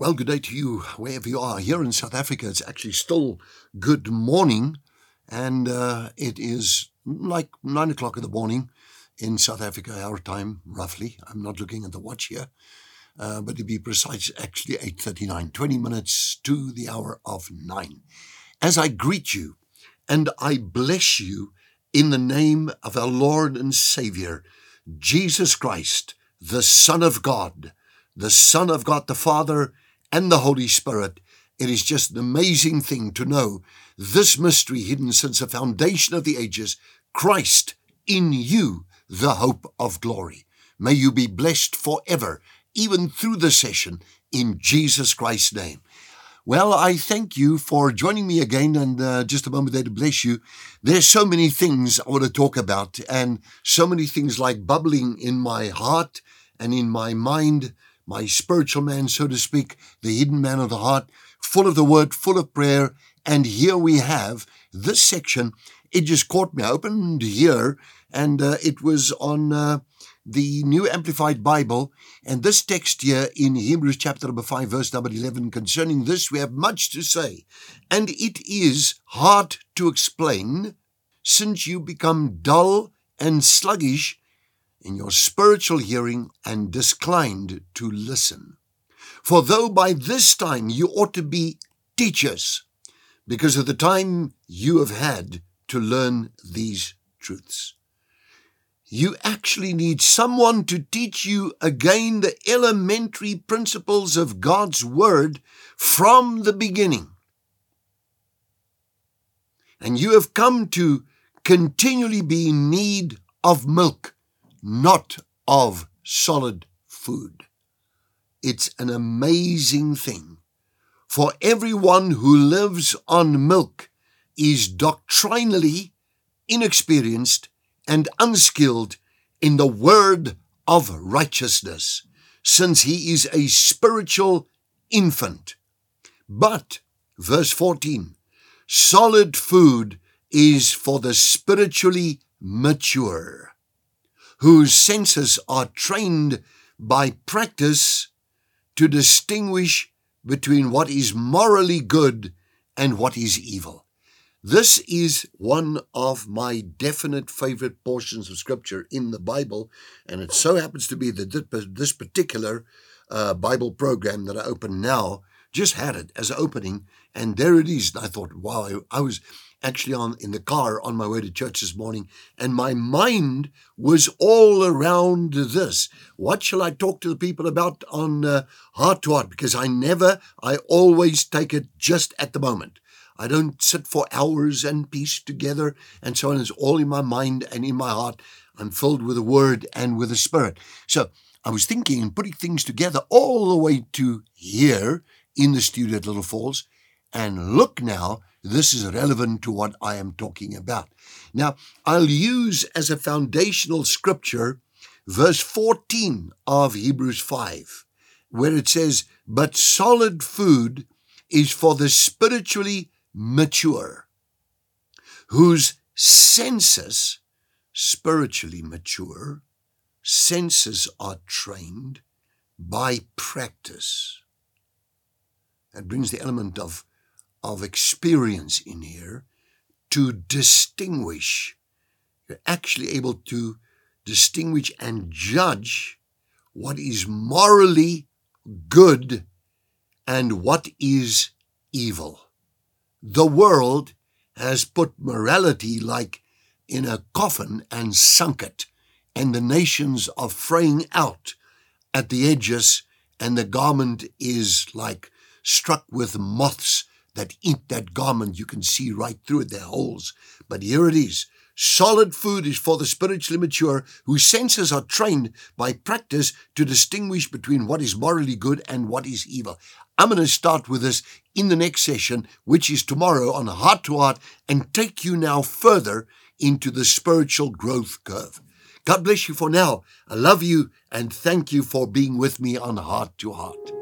Well, good day to you, wherever you are. Here in South Africa, it's actually still good morning, and uh, it is like nine o'clock in the morning in South Africa, our time, roughly. I'm not looking at the watch here, uh, but to be precise, actually 8.39, 20 minutes to the hour of nine. As I greet you and I bless you in the name of our Lord and Savior, Jesus Christ, the Son of God, the Son of God the Father, and the Holy Spirit. It is just an amazing thing to know this mystery hidden since the foundation of the ages, Christ in you, the hope of glory. May you be blessed forever, even through the session, in Jesus Christ's name. Well, I thank you for joining me again, and uh, just a moment there to bless you. There's so many things I want to talk about, and so many things like bubbling in my heart and in my mind my spiritual man, so to speak, the hidden man of the heart, full of the word, full of prayer. And here we have this section. It just caught me. I opened here and uh, it was on uh, the New Amplified Bible. And this text here in Hebrews chapter number 5, verse number 11, concerning this, we have much to say. And it is hard to explain since you become dull and sluggish in your spiritual hearing and declined to listen. For though by this time you ought to be teachers, because of the time you have had to learn these truths. You actually need someone to teach you again the elementary principles of God's Word from the beginning. And you have come to continually be in need of milk not of solid food. It's an amazing thing. For everyone who lives on milk is doctrinally inexperienced and unskilled in the word of righteousness, since he is a spiritual infant. But, verse 14, solid food is for the spiritually mature whose senses are trained by practice to distinguish between what is morally good and what is evil. This is one of my definite favorite portions of scripture in the Bible, and it so happens to be that this particular uh, Bible program that I open now just had it as an opening, and there it is. And I thought, wow, I, I was actually on in the car on my way to church this morning, and my mind was all around this. What shall I talk to the people about on uh, heart to heart? Because I never, I always take it just at the moment. I don't sit for hours and piece together and so on. It's all in my mind and in my heart. I'm filled with the word and with the spirit. So I was thinking and putting things together all the way to here in the studio at Little Falls. And look now, this is relevant to what I am talking about. Now, I'll use as a foundational scripture verse 14 of Hebrews 5, where it says, But solid food is for the spiritually mature, whose senses, spiritually mature, senses are trained by practice. That brings the element of of experience in here to distinguish. You're actually able to distinguish and judge what is morally good and what is evil. The world has put morality like in a coffin and sunk it, and the nations are fraying out at the edges, and the garment is like struck with moths that eat that garment, you can see right through it, their holes. But here it is. Solid food is for the spiritually mature whose senses are trained by practice to distinguish between what is morally good and what is evil. I'm going to start with this in the next session, which is tomorrow on Heart to Heart, and take you now further into the spiritual growth curve. God bless you for now. I love you and thank you for being with me on Heart to Heart.